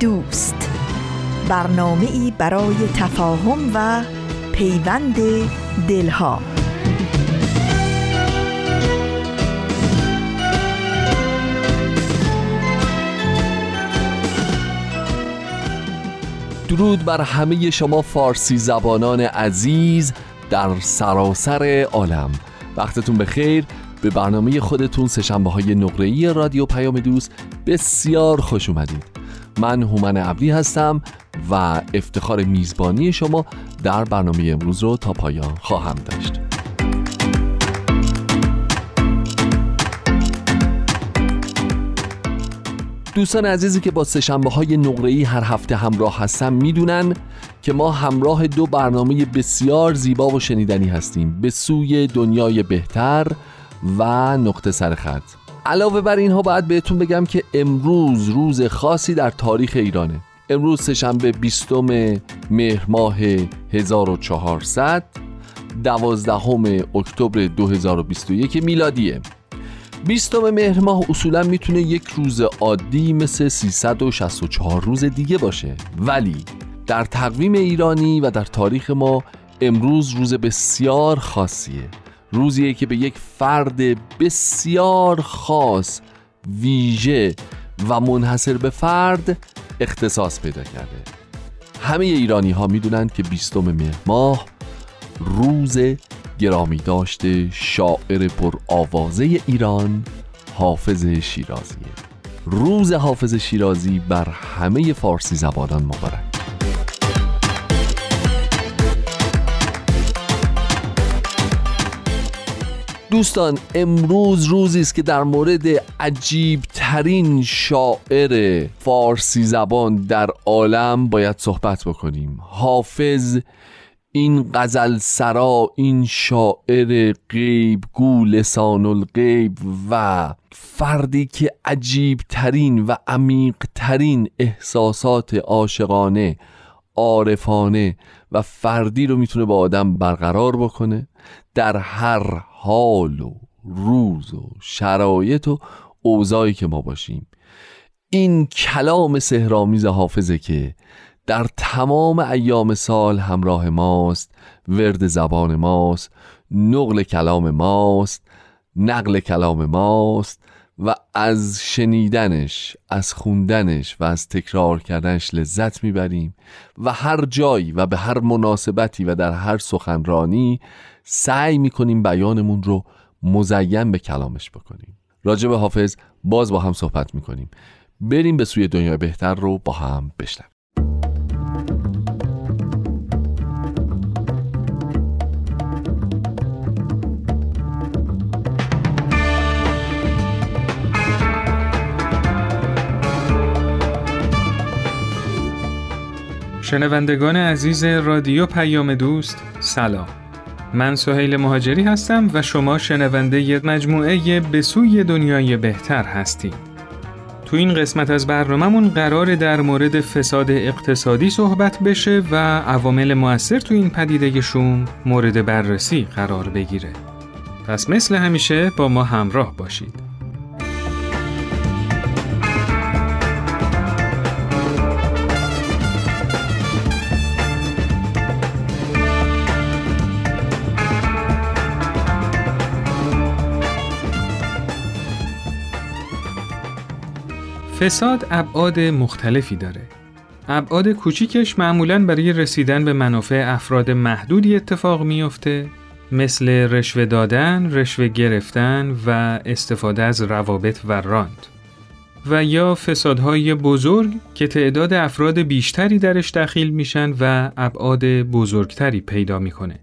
دوست. برنامه ای برای تفاهم و پیوند دلها. درود بر همه شما فارسی زبانان عزیز در سراسر عالم. وقتتون بخیر. به برنامه خودتون سشنبه های نقره رادیو پیام دوست بسیار خوش اومدید. من هومن عبدی هستم و افتخار میزبانی شما در برنامه امروز رو تا پایان خواهم داشت. دوستان عزیزی که با سشنبه های نقره هر هفته همراه هستم می‌دونن که ما همراه دو برنامه بسیار زیبا و شنیدنی هستیم. به سوی دنیای بهتر و نقطه سرخط علاوه بر اینها باید بهتون بگم که امروز روز خاصی در تاریخ ایرانه. امروز سهشنبه 20 مهر ماه 1400 دوازدهم اکتبر 2021 میلادیه. 20 مهر ماه اصولا می‌تونه یک روز عادی مثل 364 روز دیگه باشه. ولی در تقویم ایرانی و در تاریخ ما امروز روز بسیار خاصیه. روزیه که به یک فرد بسیار خاص ویژه و منحصر به فرد اختصاص پیدا کرده. همه ایرانی ها می‌دونند که بیستم مهر ماه روز گرامی داشته شاعر پر آوازه ایران حافظ شیرازیه. روز حافظ شیرازی بر همه فارسی زبانان مبارک. دوستان امروز روزی است که در مورد عجیب ترین شاعر فارسی زبان در عالم باید صحبت بکنیم. حافظ این غزل سرا این شاعر غیب گو لسان الغیب و فردی که عجیب ترین و عمیق ترین احساسات عاشقانه عارفانه و فردی رو می‌تونه با آدم برقرار بکنه. در هر حال و روز و شرایط و اوضاعی که ما باشیم. این کلام سهرامیز حافظه که در تمام ایام سال همراه ماست ورد زبان ماست نقل کلام ماست نقل کلام ماست و از شنیدنش از خوندنش و از تکرار کردنش لذت می‌بریم و هر جایی و به هر مناسبتی و در هر سخنرانی سعی می‌کنیم بیانمون رو مزین به کلامش بکنیم. راجع به حافظ باز با هم صحبت می‌کنیم. بریم به سوی دنیا بهتر رو با هم بشنویم. شنوندگان عزیز رادیو پیام دوست سلام. من سهیل مهاجری هستم و شما شنونده مجموعه به سوی دنیای بهتر هستیم. تو این قسمت از برنامهمون قرار در مورد فساد اقتصادی صحبت بشه و عوامل موثر تو این پدیده شوم مورد بررسی قرار بگیره. پس مثل همیشه با ما همراه باشید. فساد ابعاد مختلفی داره. ابعاد کوچیکش معمولا برای رسیدن به منافع افراد محدودی اتفاق میافته مثل رشوه دادن، رشوه گرفتن و استفاده از روابط و راند. و یا فسادهای بزرگ که تعداد افراد بیشتری درش دخیل میشن و ابعاد بزرگتری پیدا می‌کنه.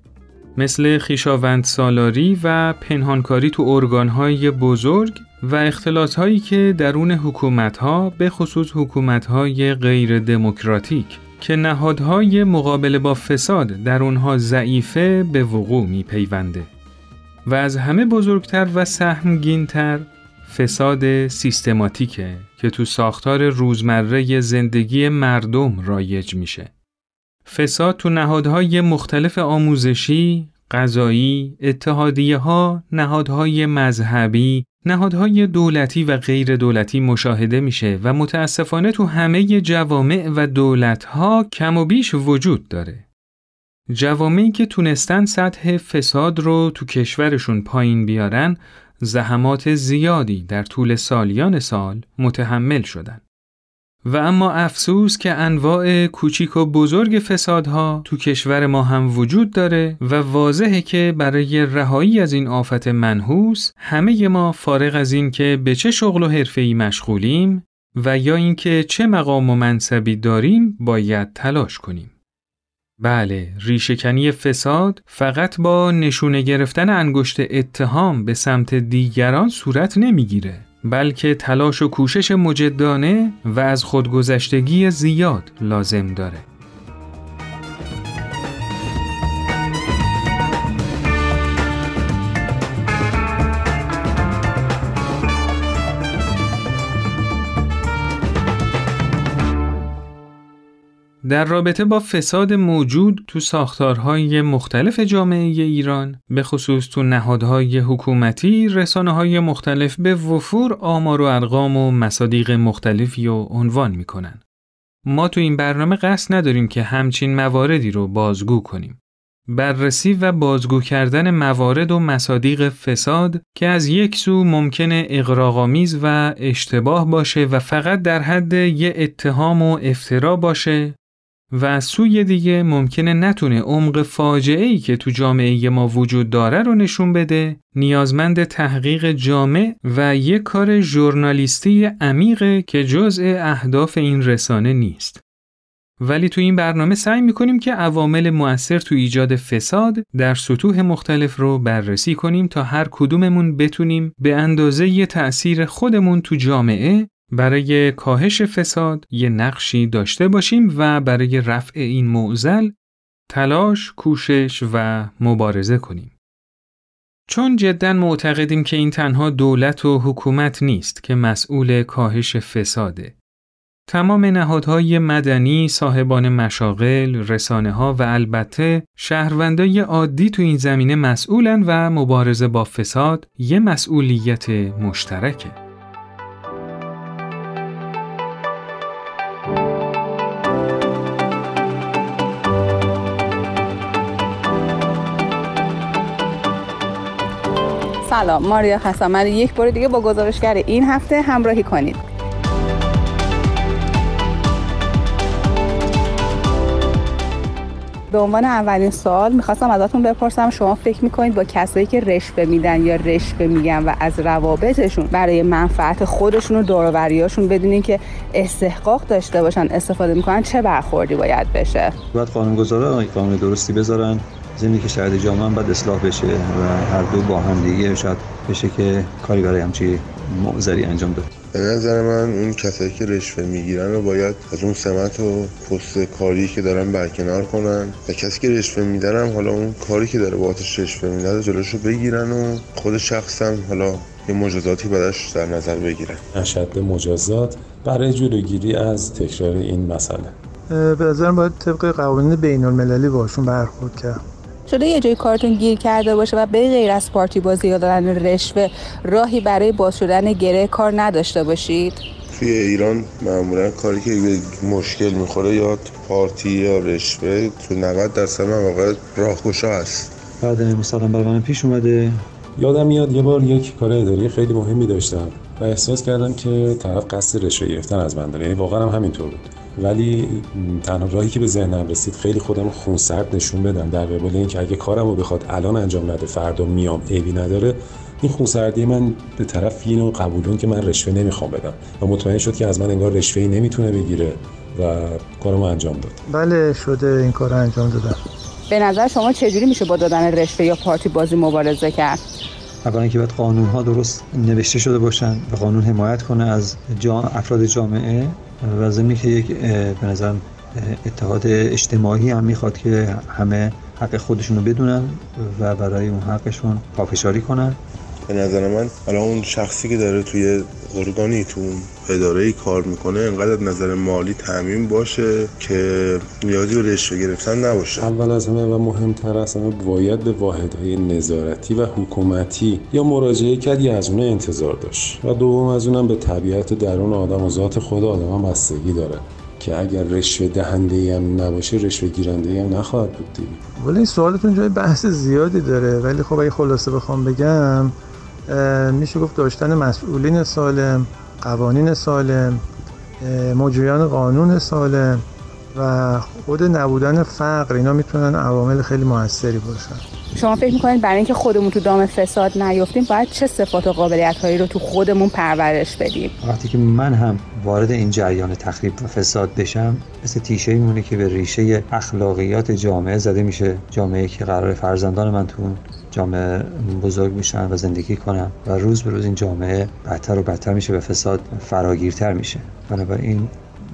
مثل خیشاوند سالاری و پنهانکاری تو ارگانهای بزرگ و اختلاس هایی که درون حکومت ها به خصوص حکومت های غیر دموکراتیک که نهادهای مقابله با فساد در اونها ضعیفه به وقوع می پیونده. و از همه بزرگتر و سهمگینتر فساد سیستماتیکه که تو ساختار روزمره زندگی مردم رایج میشه. فساد تو نهادهای مختلف آموزشی، قضایی، اتحادیه ها، نهادهای مذهبی، نهادهای دولتی و غیر دولتی مشاهده میشه و متاسفانه تو همه جوامع و دولتها کم و بیش وجود داره. جوامعی که تونستن سطح فساد رو تو کشورشون پایین بیارن زحمات زیادی در طول سالیان سال متحمل شدن. و اما افسوس که انواع کوچیک و بزرگ فسادها تو کشور ما هم وجود داره و واضحه که برای رهایی از این آفت منحوس همه ما فارغ از این که به چه شغل و حرفه‌ای مشغولیم و یا اینکه چه مقام و منصبی داریم باید تلاش کنیم. بله، ریشهکنی فساد فقط با نشونه گرفتن انگشت اتهام به سمت دیگران صورت نمی‌گیره. بلکه تلاش و کوشش مجدانه و از خودگذشتگی زیاد لازم داره. در رابطه با فساد موجود تو ساختارهای مختلف جامعه ایران به خصوص تو نهادهای حکومتی رسانه های مختلف به وفور آمار و ارقام و مصادیق مختلفی و عنوان می‌کنن. ما تو این برنامه قصد نداریم که همچین مواردی رو بازگو کنیم. بررسی و بازگو کردن موارد و مصادیق فساد که از یک سو ممکنه اقراغامیز و اشتباه باشه و فقط در حد یه اتهام و افترا باشه و از سوی دیگه ممکنه نتونه عمق فاجعه ای که تو جامعه ما وجود داره رو نشون بده نیازمند تحقیق جامع و یک کار ژورنالیستی عمیقه که جزء اهداف این رسانه نیست. ولی تو این برنامه سعی می‌کنیم که عوامل مؤثر تو ایجاد فساد در سطوح مختلف رو بررسی کنیم تا هر کدوممون بتونیم به اندازه ی تأثیر خودمون تو جامعه برای کاهش فساد یه نقشی داشته باشیم و برای رفع این معزل تلاش، کوشش و مبارزه کنیم. چون جدا معتقدیم که این تنها دولت و حکومت نیست که مسئول کاهش فساده. تمام نهادهای مدنی، صاحبان مشاغل، رسانه ها و البته شهروندای عادی تو این زمینه مسئولن و مبارزه با فساد یه مسئولیت مشترکه. سلام. ماریا هستم من یک بار دیگه با گزارشگر این هفته همراهی کنید. به عنوان اولین سوال می‌خواستم ازتون بپرسم شما فکر می‌کنید با کسایی که رشوه میدن یا رشوه میگن و از روابطشون برای منفعت خودشون و دوروریاشون بدونین که استحقاق داشته باشن استفاده می‌کنن چه برخوردی باید بشه؟ باید قانونگذارا قانون درستی بذارن. زمینی که شاید جامعه هم باید اصلاح بشه و هر دو با هم دیگه شاید بشه که کاری برای همچی معذری انجام داد به نظر من اون کسایی که رشوه می‌گیرن رو باید از اون سمت و پست کاری که دارن برکنار کنن و کسی که رشوه میدن حالا اون کاری که داره باهاتش رشوه میده جلوش رو بگیرن و خود شخص هم حالا یه مجازاتی بدش در نظر بگیرن. اشد مجازات برای جلوگیری از تکرار این مسئله. به نظرم باید طبق قوانین بین المللی باشون برخورد کرد. شده یه جای کارتون گیر کرده باشه و به غیر از پارتی بازی یا دادن رشوه راهی برای باز شدن گره کار نداشته باشید؟ توی ایران معمولا کاری که به مشکل می‌خوره یا پارتی یا رشوه تو 90 درصد مواقع راهگشا هست. بعد مثلا برای من پیش اومده. یادم میاد یه بار یک کار اداری خیلی مهمی داشتم و احساس کردم که طرف قصد رشوه گرفتن از من داره. یعنی واقعا هم همینطور بود. ولی تنها راهی که به ذهنم رسید خیلی خودم خونسرد نشون بدم. در قبال اینکه اگه کارم رو بخواد الان انجام نده فردا میام عیبی نداره. این خونسردی من به طرف اینو قبولون که من رشوه نمی‌خوام بدم. و مطمئن شد که از من انگار رشوه نمی‌تونه بگیره و کارمو انجام داد. بله شده این کار انجام دادم. به نظر شما چجوری میشه با دادن رشوه یا پارتی بازی مبارزه کرد؟ اولا که باید قانون ها درست نوشته شده باشن و قانون حمایت کنه از جا افراد جامعه. و که یک به نظر اتحاد اجتماعی هم می‌خواد که همه حق خودشون رو بدونن و برای اون حقشون پافشاری کنن. به نظر من حالا اون شخصی که داره توی ارگانی تو اداره کار می‌کنه انقدر نظر مالی تعمین باشه که نیازی به رشوه گرفتن نباشه. اول از همه و مهمتر از همه باید به واحدهای نظارتی و حکومتی یا مراجعه کرد یا از اونها انتظار داشت. و دوم از اونم به طبیعت درون آدم و ذات خود آدم هم بستگی داره که اگر رشوه دهنده هم نباشه رشوه گیرنده هم نخواهد بود دیگه. ولی این سوالتون جای بحث زیادی داره. ولی خب اگه خلاصه بخوام بگم میشه گفت داشتن مسئولین سالم قوانین سالم مجریان قانون سالم و خود نبودن فقر. اینا می‌تونن عوامل خیلی موثری باشن. شما فکر می‌کنید برای اینکه خودمون تو دام فساد نیفتیم باید چه صفات و قابلیت هایی رو تو خودمون پرورش بدیم؟ وقتی که من هم وارد این جریان تخریب و فساد بشم مثل تیشه میمونه که به ریشه اخلاقیات جامعه زده میشه. جامعه که قرار فرزندان من تو جامعه بزرگ میشن و زندگی کنن و روز به روز این جامعه بدتر و بدتر میشه و فساد فراگیرتر میشه. بنابراین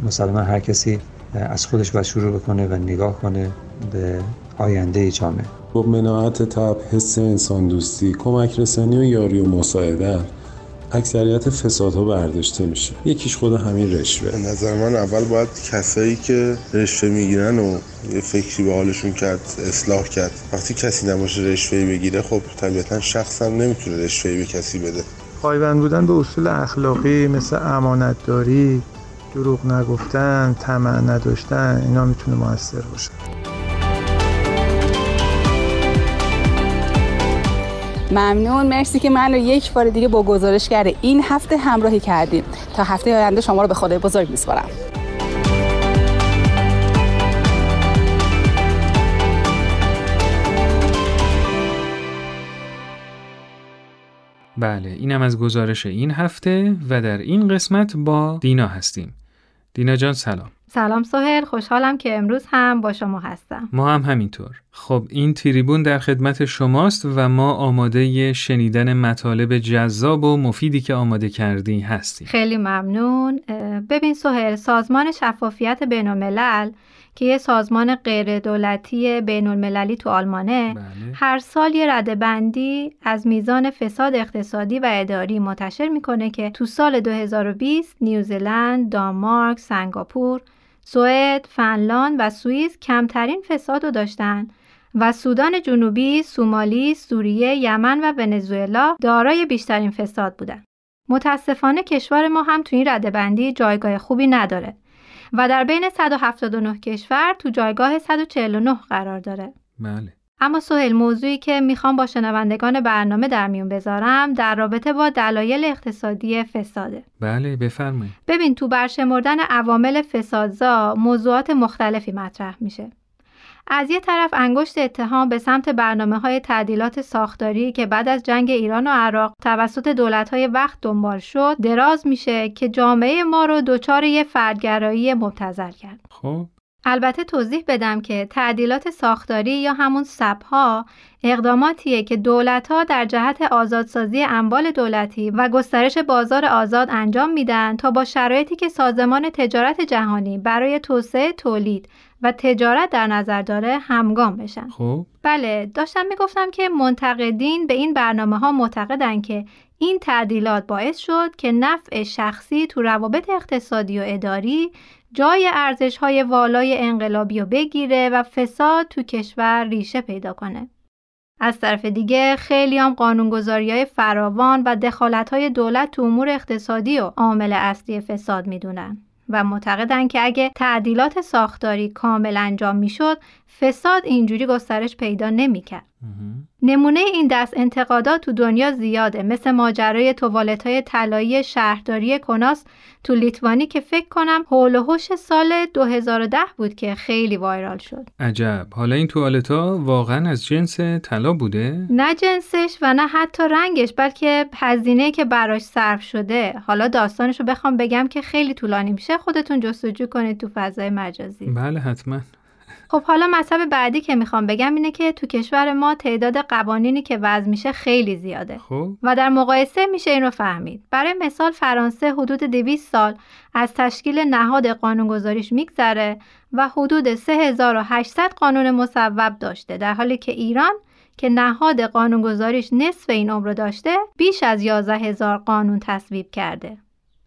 مسلما هر کسی از خودش باید شروع بکنه و نگاه کنه به آینده جامعه. با مناعت تب حس انسان دوستی کمک رسانی و یاری و مساعدت. اکثریت فسادها برداشته میشه. یکیش خود همین رشوه. به نظر من اول باید کسایی که رشوه می‌گیرن و یه فکری به حالشون کرد اصلاح کرد. وقتی کسی نباشه رشوه بگیره خب طبیعتا شخص هم نمی‌تونه رشوه به کسی بده. پایبند بودن به اصول اخلاقی مثل امانتداری دروغ نگفتن طمع نداشتن اینا می‌تونه موثر باشه. ممنون. مرسی که منو یک بار دیگه با گزارش کرده. این هفته همراهی کردیم تا هفته آینده شما رو به خدای بزرگ میسپارم. بله اینم از گزارش این هفته و در این قسمت با دینا هستیم. دینا جان سلام. سلام سهل خوشحالم که امروز هم با شما هستم. ما هم همینطور. خب این تریبون در خدمت شماست و ما آماده شنیدن مطالب جذاب و مفیدی که آماده کردی هستیم. خیلی ممنون. ببین سهل سازمان شفافیت بین الملل که یه سازمان غیر دولتی بین المللی تو آلمانه بله. هر سال یه رده بندی از میزان فساد اقتصادی و اداری منتشر می‌کنه که تو سال 2020 نیوزلند، دانمارک، سنگاپور، سوئد، فنلاند و سوئیس کمترین فساد رو داشتن و سودان جنوبی، سومالی، سوریه، یمن و ونزوئلا دارای بیشترین فساد بودن. متاسفانه کشور ما هم تو این رده بندی جایگاه خوبی نداره و در بین 179 کشور تو جایگاه 149 قرار داره. بله اما سهل موضوعی که می‌خوام با شنوندگان برنامه در میون بذارم در رابطه با دلایل اقتصادی فساده. بله بفرمایید ببین تو برشمردن عوامل فسادزا موضوعات مختلفی مطرح میشه. از یه طرف انگشت اتهام به سمت برنامه های تعدیلات ساختاری که بعد از جنگ ایران و عراق توسط دولت های وقت دنبال شد دراز میشه که جامعه ما رو دچار یه فردگرایی مبتزل کرد. خب البته توضیح بدم که تعدیلات ساختاری یا همون سبها اقداماتیه که دولتها در جهت آزادسازی اموال دولتی و گسترش بازار آزاد انجام میدن تا با شرایطی که سازمان تجارت جهانی برای توسعه تولید و تجارت در نظر داره همگام بشن. خب بله داشتم می‌گفتم که منتقدین به این برنامه ها معتقدن که این تعدیلات باعث شد که نفع شخصی تو روابط اقتصادی و اداری جای ارزش های والای انقلابی رو بگیره و فساد تو کشور ریشه پیدا کنه. از طرف دیگه خیلی هم قانونگذاری های فراوان و دخالت های دولت تو امور اقتصادی و عامل اصلی فساد می‌دونن و معتقدن که اگه تعدیلات ساختاری کامل انجام می‌شد فساد اینجوری گسترش پیدا نمی‌کرد. نمونه این دست انتقادات تو دنیا زیاده مثل ماجرای توالت های طلایی شهرداری کناس تو لیتوانی که فکر کنم حول و حوش سال 2010 بود که خیلی وایرال شد. عجب. حالا این توالت ها واقعا از جنس طلا بوده؟ نه جنسش و نه حتی رنگش بلکه هزینه که براش صرف شده. حالا داستانش رو بخوام بگم که خیلی طولانی میشه. خودتون جستجو کنید تو فضای مجازی. بله حتما. خب حالا مطلب بعدی که می‌خوام بگم اینه که تو کشور ما تعداد قوانینی که وضع میشه خیلی زیاده. خب. و در مقایسه میشه این رو فهمید. برای مثال فرانسه حدود 200 سال از تشکیل نهاد قانونگذاریش میگذره و حدود 3800 قانون مصوب داشته. در حالی که ایران که نهاد قانونگذاریش نصف این عمر داشته بیش از 11 هزار قانون تصویب کرده.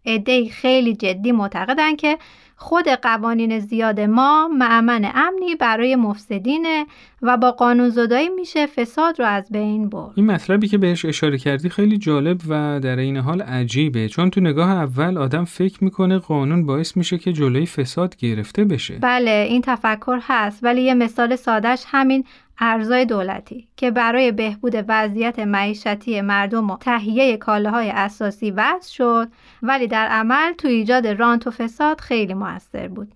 عدهای خیلی جدی معتقدن که خود قوانین زیاد ما معمن امنی برای مفسدینه و با قانون زدایی میشه فساد رو از بین برد. این مطلبی که بهش اشاره کردی خیلی جالب و در این حال عجیبه. چون تو نگاه اول آدم فکر می‌کنه قانون باعث میشه که جلوی فساد گرفته بشه. بله این تفکر هست. ولی یه مثال سادش همین ارزای دولتی که برای بهبود وضعیت معیشتی مردم و تهیه کالاهای اساسی وضع شد ولی در عمل تو ایجاد رانت و فساد خیلی موثر بود.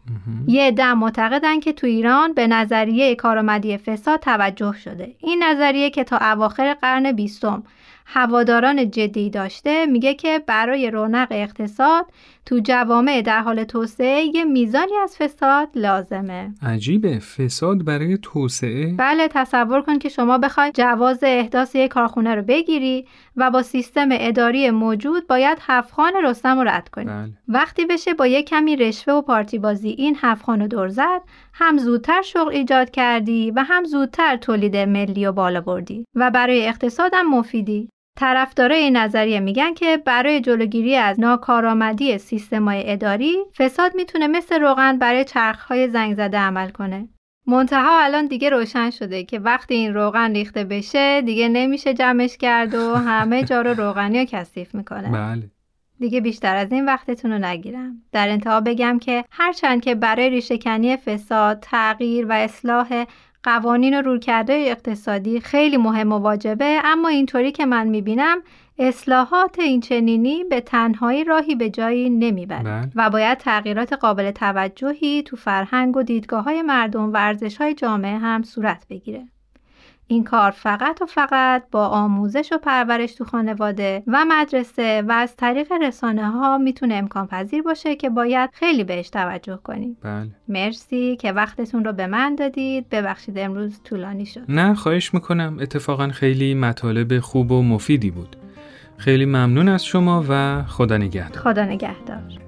یه دم معتقدن که تو ایران به نظریه کارآمدی فساد توجه شده. این نظریه که تا اواخر قرن بیستم هواداران جدی داشته میگه که برای رونق اقتصاد تو جوامع در حال توسعه یه میزانی از فساد لازمه. عجیبه. فساد برای توسعه. بله تصور کن که شما بخوای جواز احداث یک کارخونه رو بگیری و با سیستم اداری موجود باید هفخان رستم رو رد کنی. بله. وقتی بشه با یک کمی رشوه و پارتی بازی این هفخان رو دور زد هم زودتر شغل ایجاد کردی و هم زودتر تولید ملی و بالا بردی و برای اقتصادم مفیدی. طرفدارای این نظریه میگن که برای جلوگیری از ناکارآمدی سیستمای اداری فساد می‌تونه مثل روغن برای چرخهای زنگ زده عمل کنه. منتها الان دیگه روشن شده که وقتی این روغن ریخته بشه دیگه نمیشه جمعش کرد و همه جا رو روغنی و کثیف می‌کنه. بله. دیگه بیشتر از این وقتتون رو نگیرم. در انتها بگم که هرچند که برای ریشهکنی فساد تغییر و اصلاح قوانین و رویکردهای اقتصادی خیلی مهم و واجبه اما اینطوری که من می‌بینم اصلاحات این چنینی به تنهایی راهی به جایی نمی‌بره بله. و باید تغییرات قابل توجهی تو فرهنگ و دیدگاه های مردم و ارزش های جامعه هم صورت بگیره این کار فقط و فقط با آموزش و پرورش تو خانواده و مدرسه و از طریق رسانه ها می‌تونه امکان پذیر باشه که باید خیلی بهش توجه کنیم. بله. مرسی که وقتتون رو به من دادید. ببخشید امروز طولانی شد. نه خواهش می‌کنم. اتفاقا خیلی مطالب خوب و مفیدی بود. خیلی ممنون از شما و خدا نگهدار. خدا نگهدار.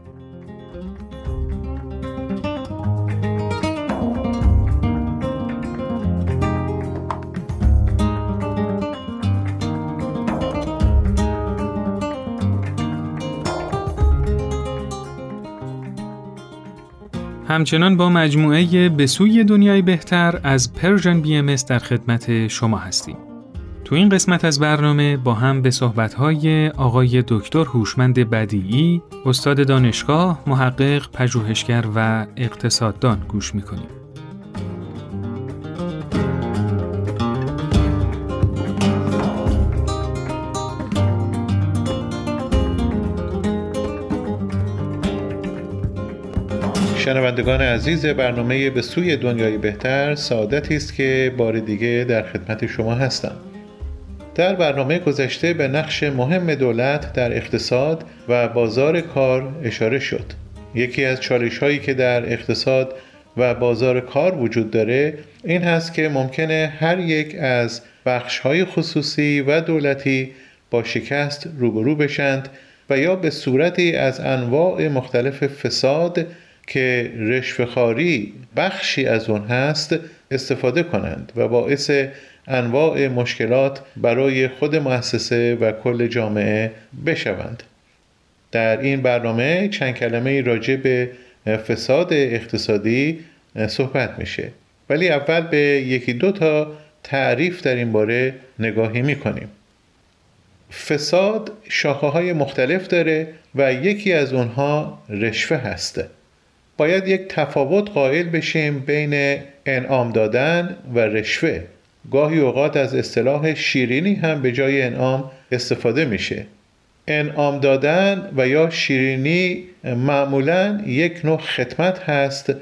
همچنان با مجموعه به سوی دنیای بهتر از پرژن بی ام در خدمت شما هستیم. تو این قسمت از برنامه با هم به صحبت‌های آقای دکتر هوشمند بدیعی، استاد دانشگاه، محقق، پژوهشگر و اقتصاددان گوش می‌کنیم. شنوندگان عزیز برنامه به سوی دنیای بهتر سعادتی است که بار دیگه در خدمت شما هستم. در برنامه گذشته به نقش مهم دولت در اقتصاد و بازار کار اشاره شد. یکی از چالش هایی که در اقتصاد و بازار کار وجود داره این هست که ممکنه هر یک از بخش های خصوصی و دولتی با شکست روبرو بشند و یا به صورتی از انواع مختلف فساد که رشوهخواری بخشی از اون هست استفاده کنند و باعث انواع مشکلات برای خود مؤسسه و کل جامعه بشوند. در این برنامه چند کلمه راجع به فساد اقتصادی صحبت میشه. ولی اول به یکی دو تا تعریف در این باره نگاهی می‌کنیم. فساد شاخه های مختلف داره و یکی از اونها رشوه هسته باید یک تفاوت قائل بشیم بین انعام دادن و رشوه. گاهی اوقات از اصطلاح شیرینی هم به جای انعام استفاده میشه. انعام دادن و یا شیرینی معمولا یک نوع خدمت هست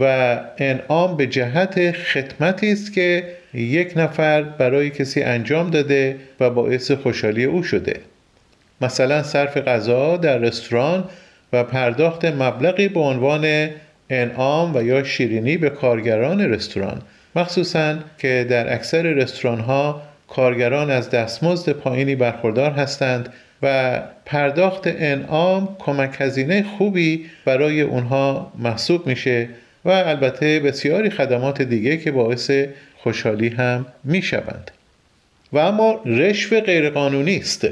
و انعام به جهت خدمتی است که یک نفر برای کسی انجام داده و باعث خوشحالی او شده. مثلا صرف غذا در رستوران و پرداخت مبلغی به عنوان انعام و یا شیرینی به کارگران رستوران مخصوصا که در اکثر رستوران ها کارگران از دستمزد پایینی برخوردار هستند و پرداخت انعام کمک هزینه خوبی برای اونها محسوب میشه و البته بسیاری خدمات دیگه که باعث خوشحالی هم می‌شوند. و اما رشوه غیرقانونی است.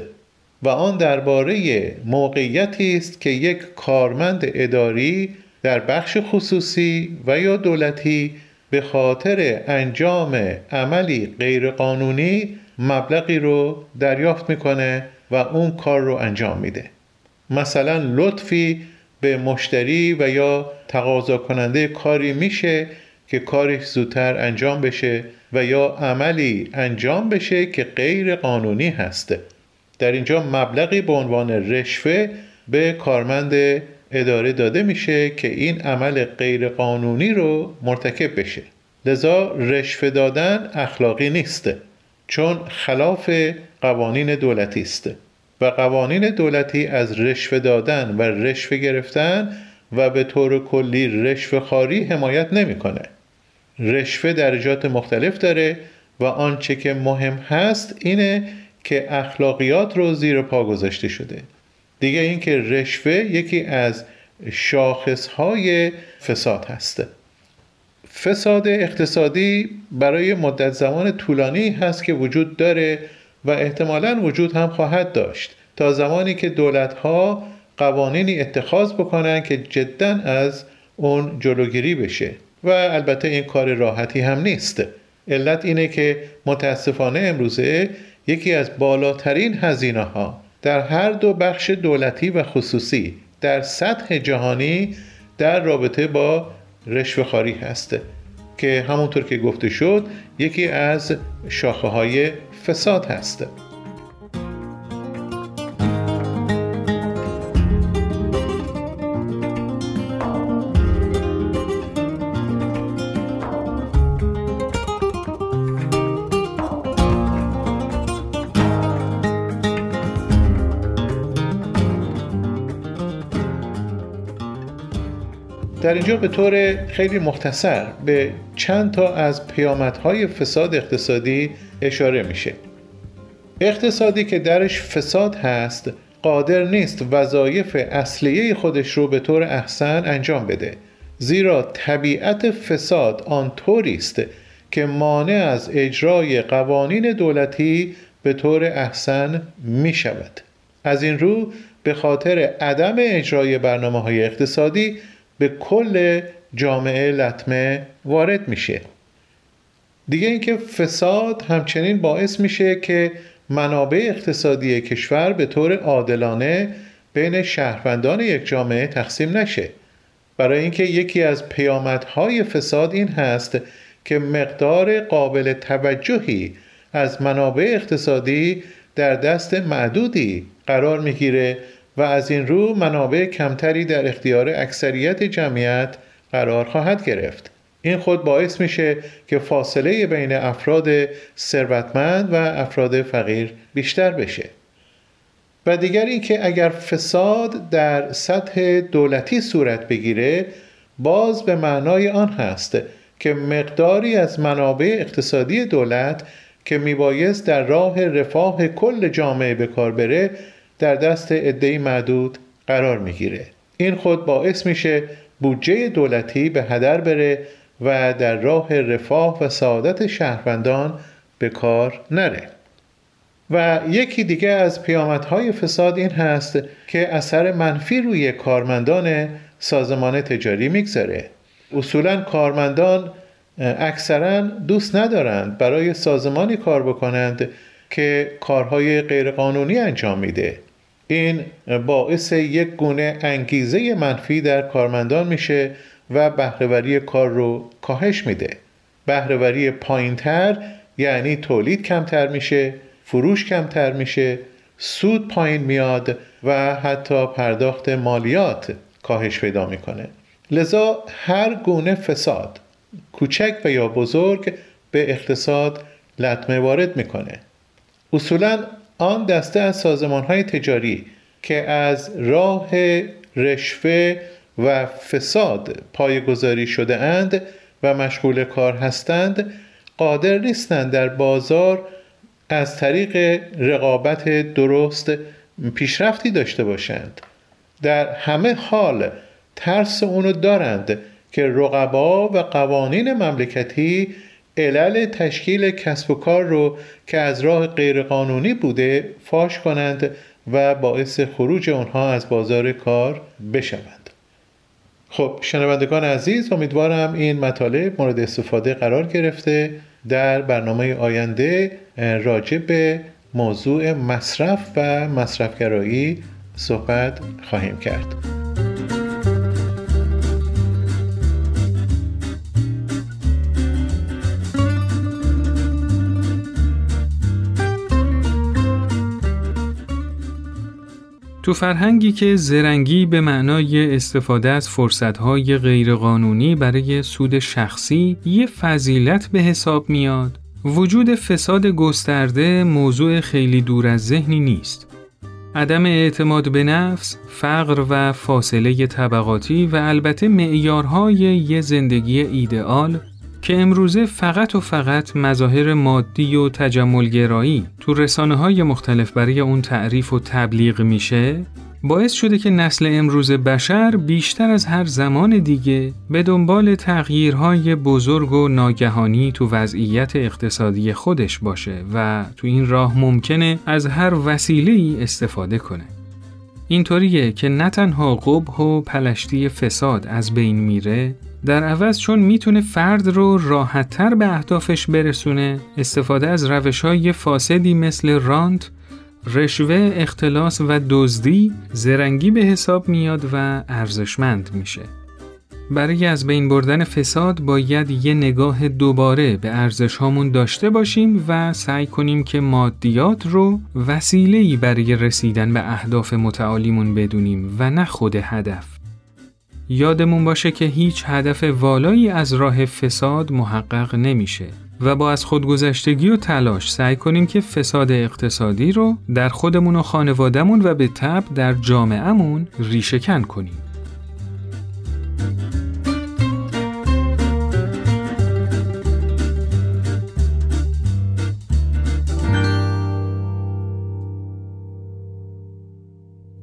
و آن درباره موقعیتی است که یک کارمند اداری در بخش خصوصی و یا دولتی به خاطر انجام عملی غیرقانونی مبلغی رو دریافت می‌کنه و اون کار رو انجام میده. مثلا لطفی به مشتری و یا تقاضا کننده کاری میشه که کارش زودتر انجام بشه و یا عملی انجام بشه که غیر قانونی هسته در اینجا مبلغی به عنوان رشوه به کارمند اداره داده میشه که این عمل غیر قانونی رو مرتکب بشه لذا رشوه دادن اخلاقی نیسته چون خلاف قوانین دولتی است و قوانین دولتی از رشوه دادن و رشوه گرفتن و به طور کلی رشوه خاری حمایت نمی‌کنه. رشوه درجات مختلف داره و آنچه که مهم هست اینه که اخلاقیات رو زیر پا گذاشته شده. دیگه اینکه رشوه یکی از شاخصهای فساد هسته فساد اقتصادی برای مدت زمان طولانی هست که وجود داره و احتمالا وجود هم خواهد داشت تا زمانی که دولت ها قوانینی اتخاذ بکنن که جدا از اون جلوگیری بشه. و البته این کار راحتی هم نیست. علت اینه که متاسفانه امروزه یکی از بالاترین هزینه ها در هر دو بخش دولتی و خصوصی در سطح جهانی در رابطه با رشوه خاری هست که همونطور که گفته شد یکی از شاخه های فساد هست. اینجا به طور خیلی مختصر به چند تا از پیامدهای فساد اقتصادی اشاره میشه. اقتصادی که درش فساد هست قادر نیست وظایف اصلیه خودش رو به طور احسن انجام بده. زیرا طبیعت فساد آن طوری است که مانع از اجرای قوانین دولتی به طور احسن می شود از این رو به خاطر عدم اجرای برنامه های اقتصادی به کل جامعه لطمه وارد میشه. دیگه اینکه فساد همچنین باعث میشه که منابع اقتصادی کشور به طور عادلانه بین شهروندان یک جامعه تقسیم نشه. برای اینکه یکی از پیامدهای فساد این هست که مقدار قابل توجهی از منابع اقتصادی در دست معدودی قرار می‌گیره و از این رو منابع کمتری در اختیار اکثریت جمعیت قرار خواهد گرفت. این خود باعث میشه که فاصله بین افراد ثروتمند و افراد فقیر بیشتر بشه. و دیگر اینکه اگر فساد در سطح دولتی صورت بگیره باز به معنای آن هست که مقداری از منابع اقتصادی دولت که میبایست در راه رفاه کل جامعه به کار بره در دست عدهای معدود قرار می‌گیره. این خود باعث میشه بودجه دولتی به هدر بره و در راه رفاه و سعادت شهروندان به کار نره. و یکی دیگه از پیامدهای فساد این هست که اثر منفی روی کارمندان سازمان تجاری می‌گذاره. اصولا کارمندان اکثرا دوست ندارند برای سازمانی کار بکنند که کارهای غیرقانونی انجام میده. این باعث یک گونه انگیزه منفی در کارمندان میشه و بهرهوری کار رو کاهش میده. بهرهوری پایینتر یعنی تولید کمتر میشه فروش کمتر میشه سود پایین میاد و حتی پرداخت مالیات کاهش پیدا می‌کنه. لذا هر گونه فساد کوچک و یا بزرگ به اقتصاد لطمه وارد می‌کنه. اصولا آن دسته از سازمان های تجاری که از راه رشوه و فساد پایگذاری شده اند و مشغول کار هستند قادر نیستند در بازار از طریق رقابت درست پیشرفتی داشته باشند. در همه حال ترس اونو دارند که رقبا و قوانین مملکتی علل تشکیل کسب و کار رو که از راه غیرقانونی بوده فاش کنند و باعث خروج اونها از بازار کار بشوند. خب شنوندگان عزیز امیدوارم این مطالب مورد استفاده قرار گرفته در برنامه آینده راجع به موضوع مصرف و مصرفگرایی صحبت خواهیم کرد. تو فرهنگی که زرنگی به معنای استفاده از فرصتهای غیرقانونی برای سود شخصی یه فضیلت به حساب میاد. وجود فساد گسترده موضوع خیلی دور از ذهنی نیست. عدم اعتماد به نفس، فقر و فاصله طبقاتی و البته معیارهای یه زندگی ایدئال که امروزه فقط و فقط مظاهر مادی و تجملگرایی تو رسانه های مختلف برای اون تعریف و تبلیغ میشه باعث شده که نسل امروز بشر بیشتر از هر زمان دیگه به دنبال تغییرهای بزرگ و ناگهانی تو وضعیت اقتصادی خودش باشه و تو این راه ممکنه از هر وسیله ای استفاده کنه. اینطوریه که نه تنها قبح و پلشتی فساد از بین میره در عوض چون می‌تونه فرد رو راحتتر به اهدافش برسونه استفاده از روش های فاسدی مثل رانت، رشوه، اختلاس و دزدی زرنگی به حساب میاد و ارزشمند میشه. برای از بین بردن فساد باید یه نگاه دوباره به ارزش هامون داشته باشیم و سعی کنیم که مادیات رو وسیله‌ای برای رسیدن به اهداف متعالیمون بدونیم و نه خود هدف. یادمون باشه که هیچ هدف والایی از راه فساد محقق نمیشه و با از خودگذشتگی و تلاش سعی کنیم که فساد اقتصادی رو در خودمون و خانوادهمون و به تب در جامعهمون ریشهکن کنیم.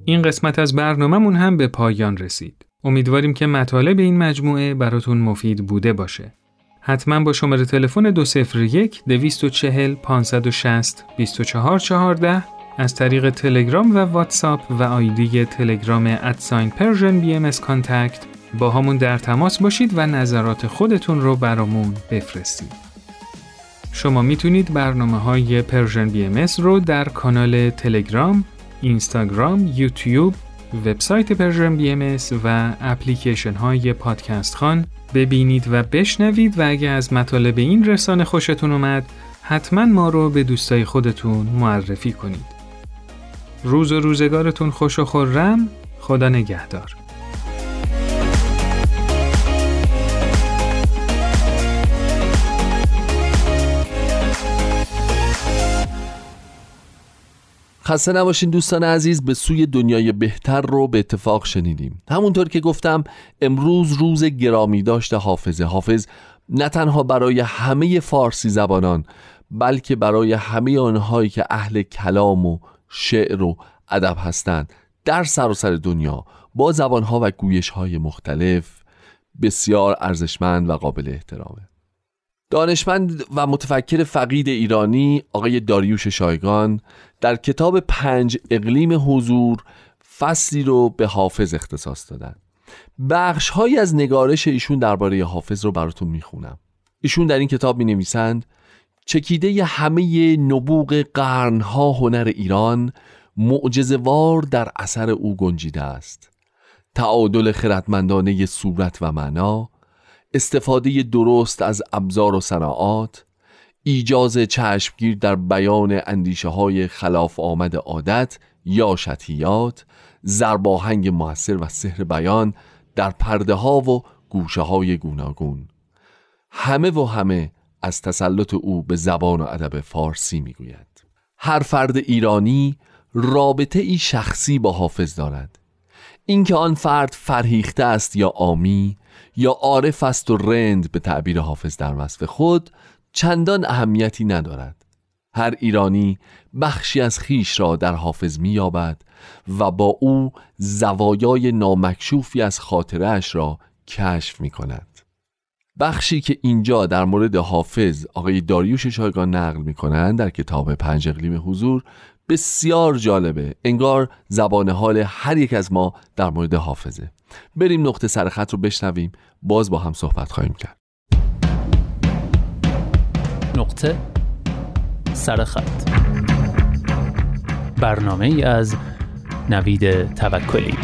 این قسمت از برنامهمون هم به پایان رسید. امیدواریم که مطالب این مجموعه براتون مفید بوده باشه. حتما با شماره تلفن 201 240 560 2414 از طریق تلگرام و واتساپ و آیدی تلگرام at sign Persian BM contact باهامون در تماس باشید و نظرات خودتون رو برامون بفرستید. شما می‌تونید برنامه های Persian BM رو در کانال تلگرام، اینستاگرام، یوتیوب وبسایت Persian BM و اپلیکیشن های پادکست خان ببینید و بشنوید و اگه از مطالب این رسانه خوشتون اومد حتما ما رو به دوستای خودتون معرفی کنید. روز و روزگارتون خوش و خورم خدا نگهدار. خسته نباشین دوستان عزیز به سوی دنیای بهتر رو به اتفاق شنیدیم. همونطور که گفتم امروز روز گرامی داشته حافظه. حافظ نه تنها برای همه فارسی زبانان بلکه برای همه آنهایی که اهل کلام و شعر و ادب هستند در سراسر سر دنیا با زبانها و گویشهای مختلف بسیار ارزشمند و قابل احترامه. دانشمند و متفکر فقید ایرانی آقای داریوش شایگان در کتاب پنج اقلیم حضور فصلی رو به حافظ اختصاص دادن. بخش های از نگارش ایشون درباره حافظ رو براتون می‌خونم. ایشون در این کتاب می نویسند چکیده همه نبوغ قرنها هنر ایران معجزوار در اثر او گنجیده است. تعادل خردمندانه صورت و معنا استفاده درست از ابزار و صناعات ایجاز چشمگیر در بیان اندیشه های خلاف آمد عادت یا شتیات زرباهنگ موثر و سحر بیان در پرده ها و گوشه های گوناگون. همه و همه از تسلط او به زبان و ادب فارسی می‌گوید. هر فرد ایرانی رابطه ای شخصی با حافظ دارد. اینکه آن فرد فرهیخته است یا آمی یا عارف است و رند به تعبیر حافظ در وصف خود چندان اهمیتی ندارد. هر ایرانی بخشی از خیش را در حافظ مییابد و با او زوایای نامکشوفی از خاطرش را کشف می کند بخشی که اینجا در مورد حافظ آقای داریوش شایگان نقل می کنند در کتاب پنج اقلیم حضور بسیار جالبه. انگار زبان حال هر یک از ما در مورد حافظه. بریم نقطه سرخط رو بشنویم. باز با هم صحبت خواهیم کرد. نقطه سرخط برنامه ای از نوید توکلی.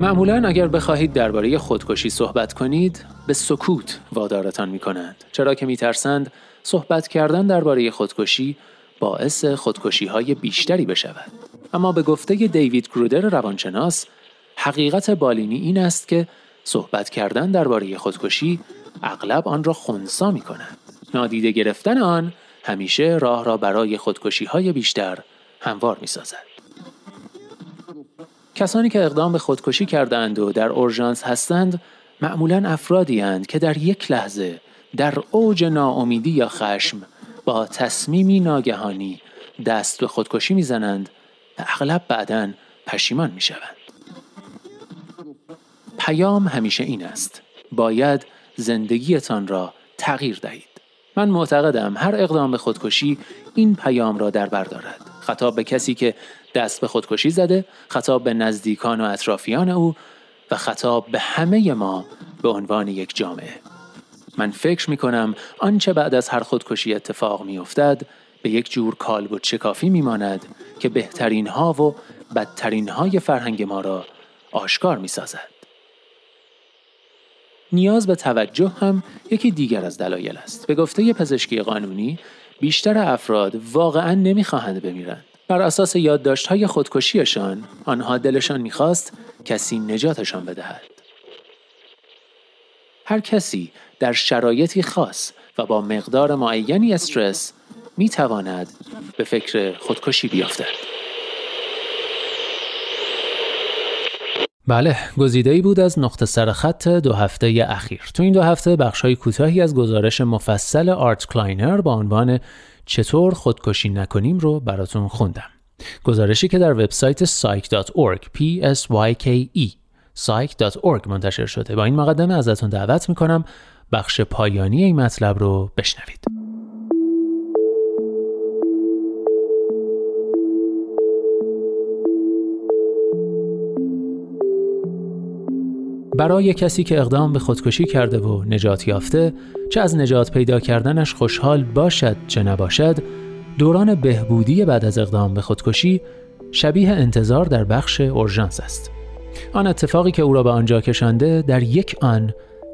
معمولا اگر بخواهید درباره خودکشی صحبت کنید به سکوت وادارتان می کنند چرا که میترسند صحبت کردن درباره خودکشی باعث خودکشی های بیشتری بشود اما به گفته دیوید کرودر روانشناس حقیقت بالینی این است که صحبت کردن درباره خودکشی اغلب آن را خونسا می کند نادیده گرفتن آن همیشه راه را برای خودکشی های بیشتر هموار می سازد. کسانی که اقدام به خودکشی کردند و در اورژانس هستند معمولا افرادی هستند که در یک لحظه در اوج ناامیدی یا خشم با تصمیمی ناگهانی دست به خودکشی می‌زنند و اغلب بعدا پشیمان می‌شوند. پیام همیشه این است. باید زندگیتان را تغییر دهید. من معتقدم هر اقدام به خودکشی این پیام را در بر دارد. خطاب به کسی که دست به خودکشی زده، خطاب به نزدیکان و اطرافیان او و خطاب به همه ما به عنوان یک جامعه. من فکر می کنم آنچه بعد از هر خودکشی اتفاق می افتد به یک جور کالبد شکافی می ماند که بهترین ها و بدترین های فرهنگ ما را آشکار می سازد. نیاز به توجه هم یکی دیگر از دلایل است. به گفته پزشکی قانونی بیشتر افراد واقعا نمی‌خواهند بمیرند. بر اساس های خودکشیشان آنها دلشان می‌خواست کسی نجاتشان بدهد. هر کسی در شرایطی خاص و با مقدار معینی استرس می تواند به فکر خودکشی بیفتد. بله گزیده بود از نقطه سرخط دو هفته اخیر. تو این دو هفته بخش کوتاهی از گزارش مفصل آرت کلاینر با عنوان چطور خودکشی نکنیم رو براتون خوندم. گزارشی که در وبسایت psych.org p s y k e psych.org منتشر شده. با این مقدمه ازتون دعوت می‌کنم. بخش پایانی این مطلب رو بشنوید. برای کسی که اقدام به خودکشی کرده و نجات یافته چه از نجات پیدا کردنش خوشحال باشد چه نباشد دوران بهبودی بعد از اقدام به خودکشی شبیه انتظار در بخش اورژانس است. آن اتفاقی که او را به آنجا کشانده در یک آن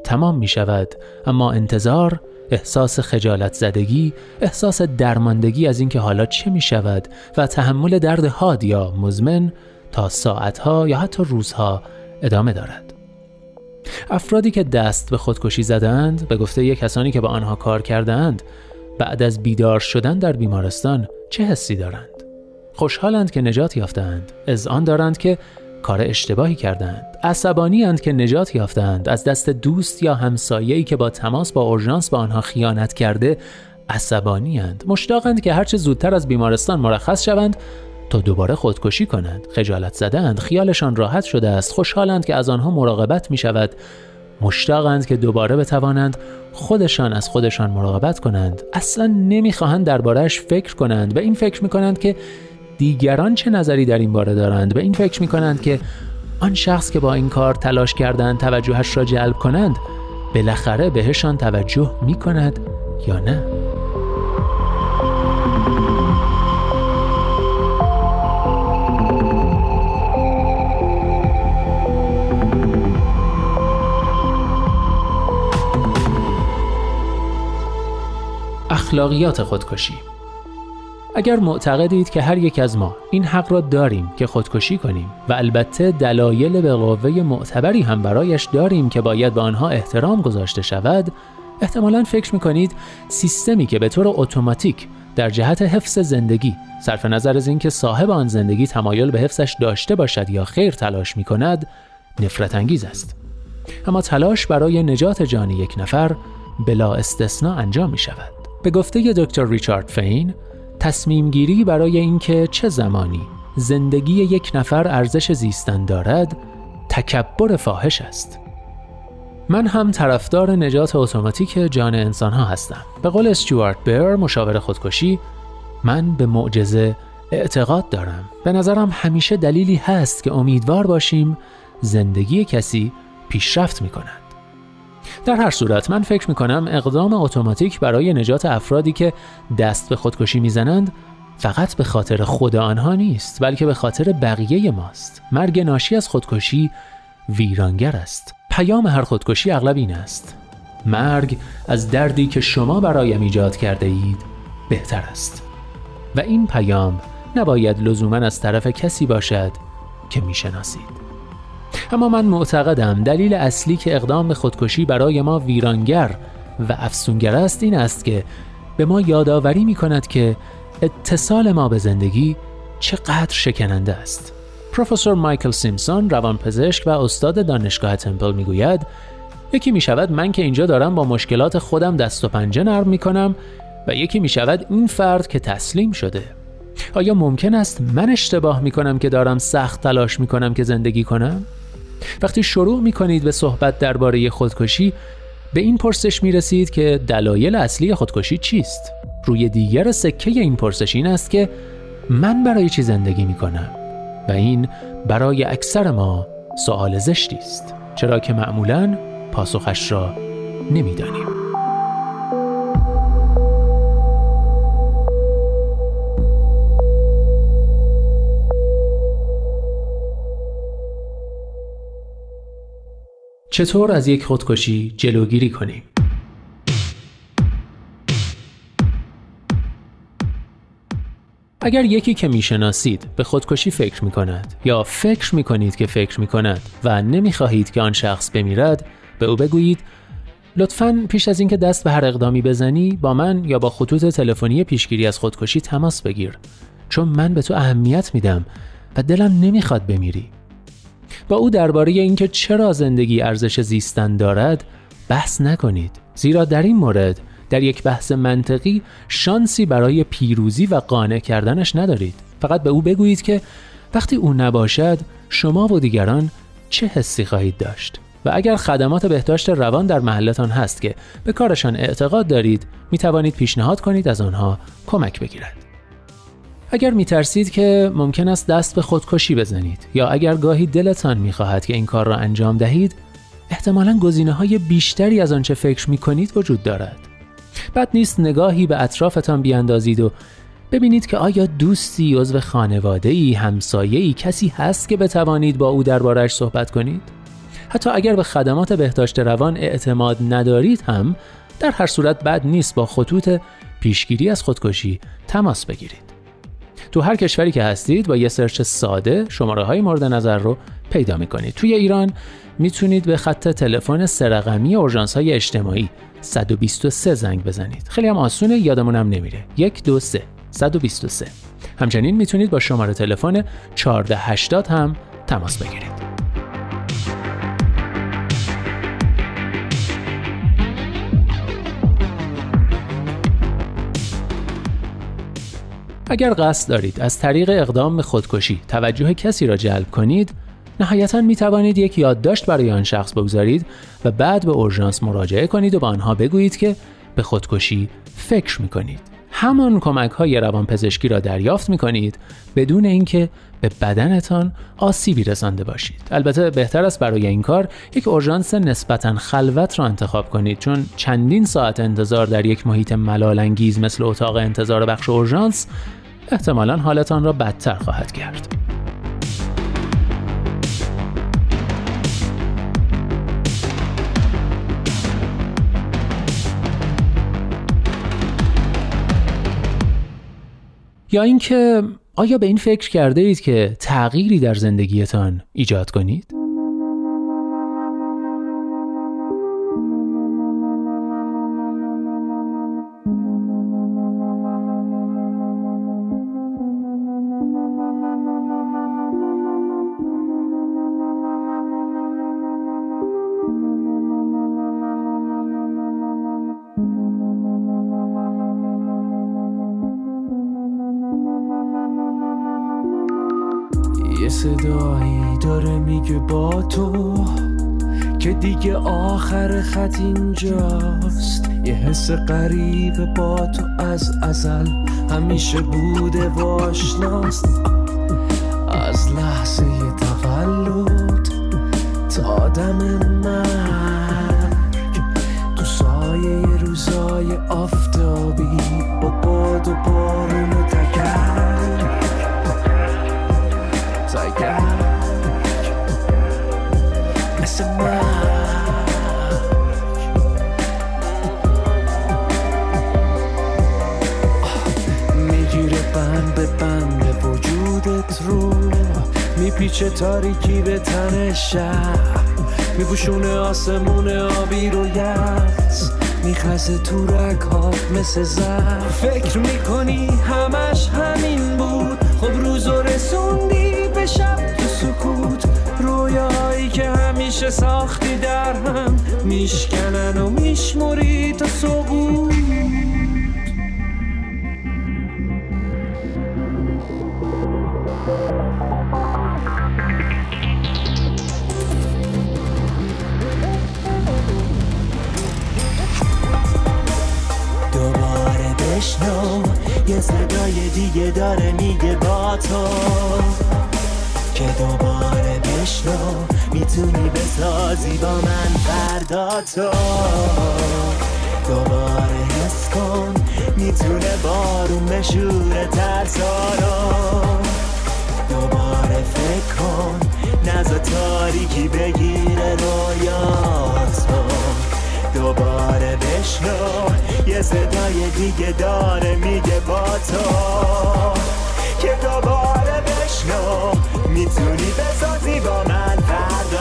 تمام می شود اما انتظار احساس خجالت زدگی احساس درماندگی از اینکه حالا چه می شود و تحمل درد حاد یا مزمن تا ساعتها یا حتی روزها ادامه دارد. افرادی که دست به خودکشی زدند به گفته یک کسانی که با آنها کار کردند بعد از بیدار شدن در بیمارستان چه حسی دارند؟ خوشحالند که نجات یافتند از آن دارند که کار اشتباهی کردند. عصبانی اند که نجات یافتند. از دست دوست یا همسایه‌ای که با تماس با اورژانس به آنها خیانت کرده عصبانی اند. مشتاقند که هرچه زودتر از بیمارستان مرخص شوند تا دوباره خودکشی کنند. خجالت زدند خیالشان راحت شده است. خوشحالند که از آنها مراقبت می شود. مشتاقند که دوباره بتوانند خودشان از خودشان مراقبت کنند. اصلا نمی‌خواهند دربارهش فکر کنند و این فکر می کنند که دیگران چه نظری در این باره دارند؟ به این فکر می کنند که آن شخص که با این کار تلاش کردند توجهش را جلب کنند بالاخره بهشان توجه می کند یا نه؟ اخلاقیات خودکشی اگر معتقدید که هر یک از ما این حق را داریم که خودکشی کنیم و البته دلایل به قوه معتبری هم برایش داریم که باید به آنها احترام گذاشته شود احتمالا فکر می‌کنید سیستمی که به طور اتوماتیک در جهت حفظ زندگی صرف نظر از اینکه صاحب آن زندگی تمایل به حفظش داشته باشد یا خیر تلاش می کند نفرت انگیز است. اما تلاش برای نجات جان یک نفر بلا استثنا انجام می شود به گفته دکتر ریچارد فین تصمیم گیری برای اینکه چه زمانی زندگی یک نفر ارزش زیستن دارد تکبر فاحش است. من هم طرفدار نجات اتوماتیک جان انسان ها هستم. به قول استیوارت بر مشاور خودکشی من به معجزه اعتقاد دارم. به نظرم همیشه دلیلی هست که امیدوار باشیم زندگی کسی پیشرفت می کند در هر صورت من فکر می کنم اقدام اتوماتیک برای نجات افرادی که دست به خودکشی می‌زنند فقط به خاطر خود آنها نیست بلکه به خاطر بقیه ماست. مرگ ناشی از خودکشی ویرانگر است. پیام هر خودکشی اغلب این است. مرگ از دردی که شما برایم ایجاد کرده اید بهتر است. و این پیام نباید لزوما از طرف کسی باشد که می‌شناسید. اما من معتقدم دلیل اصلی که اقدام به خودکشی برای ما ویرانگر و افسونگر است این است که به ما یادآوری می کند که اتصال ما به زندگی چقدر شکننده است پروفسور مایکل سیمسون روانپزشک و استاد دانشگاه تمپل می‌گوید یکی می شود من که اینجا دارم با مشکلات خودم دست و پنجه نرم می کنم و یکی می شود این فرد که تسلیم شده آیا ممکن است من اشتباه می کنم که دارم سخت تلاش می کنم که زندگی کنم؟ وقتی شروع می کنید به صحبت درباره خودکشی به این پرسش می رسید که دلایل اصلی خودکشی چیست؟ روی دیگر سکه این پرسش این است که من برای چی زندگی می کنم؟ و این برای اکثر ما سوال زشتی است چرا که معمولا پاسخش را نمی‌دانیم. چطور از یک خودکشی جلوگیری کنیم؟ اگر یکی که می‌شناسید به خودکشی فکر می کند یا فکر می کنید که فکر می کند و نمی خواهید که آن شخص بمیرد به او بگویید لطفا پیش از اینکه دست به هر اقدامی بزنی با من یا با خطوط تلفنی پیشگیری از خودکشی تماس بگیر چون من به تو اهمیت میدم و دلم نمی‌خواد بمیری با او درباره اینکه چرا زندگی ارزش زیستن دارد بحث نکنید. زیرا در این مورد در یک بحث منطقی شانسی برای پیروزی و قانع کردنش ندارید. فقط به او بگویید که وقتی او نباشد شما و دیگران چه حسی خواهید داشت؟ و اگر خدمات بهداشت روان در محلتان هست که به کارشان اعتقاد دارید می توانید پیشنهاد کنید از آنها کمک بگیرد. اگر می ترسید که ممکن است دست به خودکشی بزنید یا اگر گاهی دلتان می خواهد که این کار را انجام دهید احتمالا گزینه های بیشتری از آنچه فکر می کنید وجود دارد. بد نیست نگاهی به اطرافتان بیاندازید و ببینید که آیا دوستی عضو خانواده ای همسایه ای کسی هست که بتوانید با او دربارش صحبت کنید؟ حتی اگر به خدمات بهداشت روان اعتماد ندارید هم در هر صورت بد نیست با خطوط پیشگیری از خودکشی تماس بگیرید. تو هر کشوری که هستید با یه سرچ ساده شماره های مورد نظر رو پیدا می کنید توی ایران می‌تونید به خط تلفن سرقمی اورژانس های اجتماعی 123 زنگ بزنید. خیلی هم آسونه یادمونم نمیره. 123 123 همچنین می‌تونید با شماره تلفن 1480 هم تماس بگیرید. اگر قصد دارید از طریق اقدام به خودکشی توجه کسی را جلب کنید نهایتا می توانید یک یادداشت برای آن شخص بگذارید و بعد به اورژانس مراجعه کنید و به آنها بگویید که به خودکشی فکر می کنید. همان کمک های روانپزشکی را دریافت می کنید بدون اینکه به بدنتان آسیبی رسانده باشید. البته بهتر است برای این کار یک اورژانس نسبتا خلوت را انتخاب کنید چون چندین ساعت انتظار در یک محیط ملالانگیز مثل اتاق انتظار بخش اورژانس احتمالا حالتان را بدتر خواهد کرد. یا اینکه آیا به این فکر کرده اید که تغییری در زندگیتان ایجاد کنید؟ داره میگه با تو که دیگه آخر خط اینجاست. یه حس قریب با تو از ازل همیشه بوده و آشناست. از لحظه تولد تا دم مرگ. تو سایه روزای آفتابی با باد و بارون و میپیچه تاریکی به تن شهر میپوشونه آسمون آبی رو یز میخزه تو رکات مثل زر فکر می‌کنی همش همین بود؟ خب روزو رسوندی به شب تو سکوت. رویاهایی که همیشه ساختی در هم. میشکنن و میشموری تا سقوط صدای دیگه داره میگه با تو. که دوباره بشنو می‌تونی بسازی با من فردا تو. دوباره حس کن می‌تونه بارون بشوره ترسا دوباره فکر کن نزا تاریکی بگیره رویاتو. دوباره بشنو. یه صدای دیگه داره میگه با تو. که دوباره بشنو. می‌تونی بسازی با من فردا.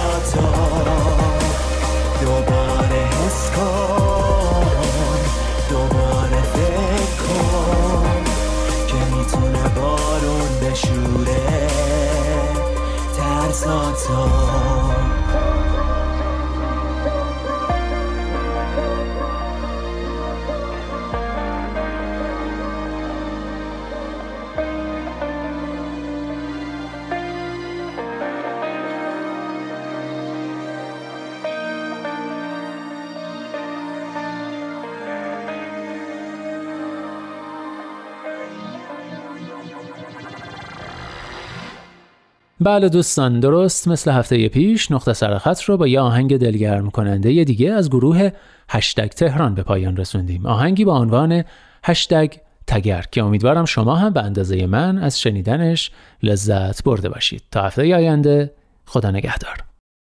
بله دوستان درست مثل هفته پیش نقطه سرخط رو با یه آهنگ دلگرم کننده دیگه از گروه هشتگ تهران به پایان رسوندیم. آهنگی با عنوان هشتگ تگر که امیدوارم شما هم به اندازه من از شنیدنش لذت برده باشید. تا هفته آینده خدا نگهدار.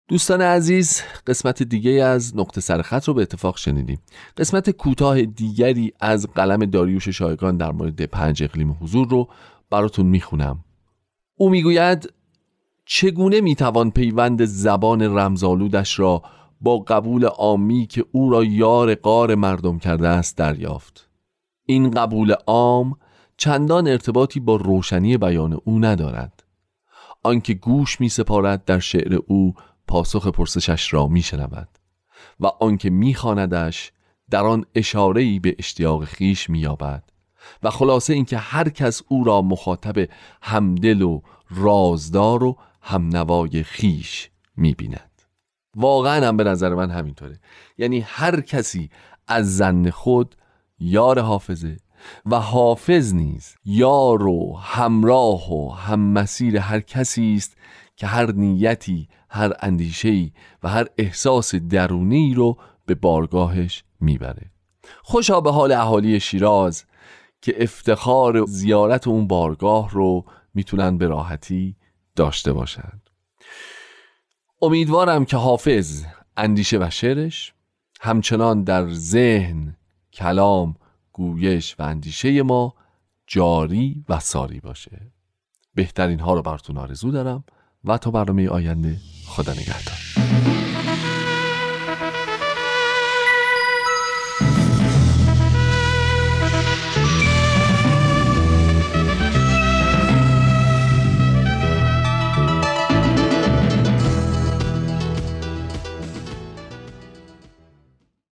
دوستان عزیز قسمت دیگه از نقطه سرخط رو به اتفاق شنیدیم. قسمت کوتاه دیگری از قلم داریوش شایگان در مورد پنج اقلیم حضور رو براتون می‌خونم. او می‌گوید چگونه می‌توان پیوند زبان رمزالودش را با قبول عامی که او را یار قار مردم کرده است دریافت؟ این قبول عام چندان ارتباطی با روشنی بیان او ندارد. آنکه گوش می سپارد در شعر او پاسخ پرسشش را می شنود و آنکه می خاندش در آن اشارهی به اشتیاق خیش می یابد و خلاصه اینکه هر کس او را مخاطب همدل و رازدار و هم نوای خیش می‌بیند. واقعا هم به نظر من همینطوره. یعنی هر کسی از زن خود یار حافظه و حافظ نیز یار و همراه و هم مسیر هر کسی است که هر نیتی هر اندیشهی و هر احساس درونی رو به بارگاهش می‌بره. خوشا به حال اهالی شیراز که افتخار زیارت اون بارگاه رو می‌تونن به راحتی داشته باشند امیدوارم که حافظ اندیشه و شعرش همچنان در ذهن کلام گویش و اندیشه ما جاری و ساری باشه. بهترین ها رو براتون آرزو دارم و تا برنامه آینده خدا نگهدار.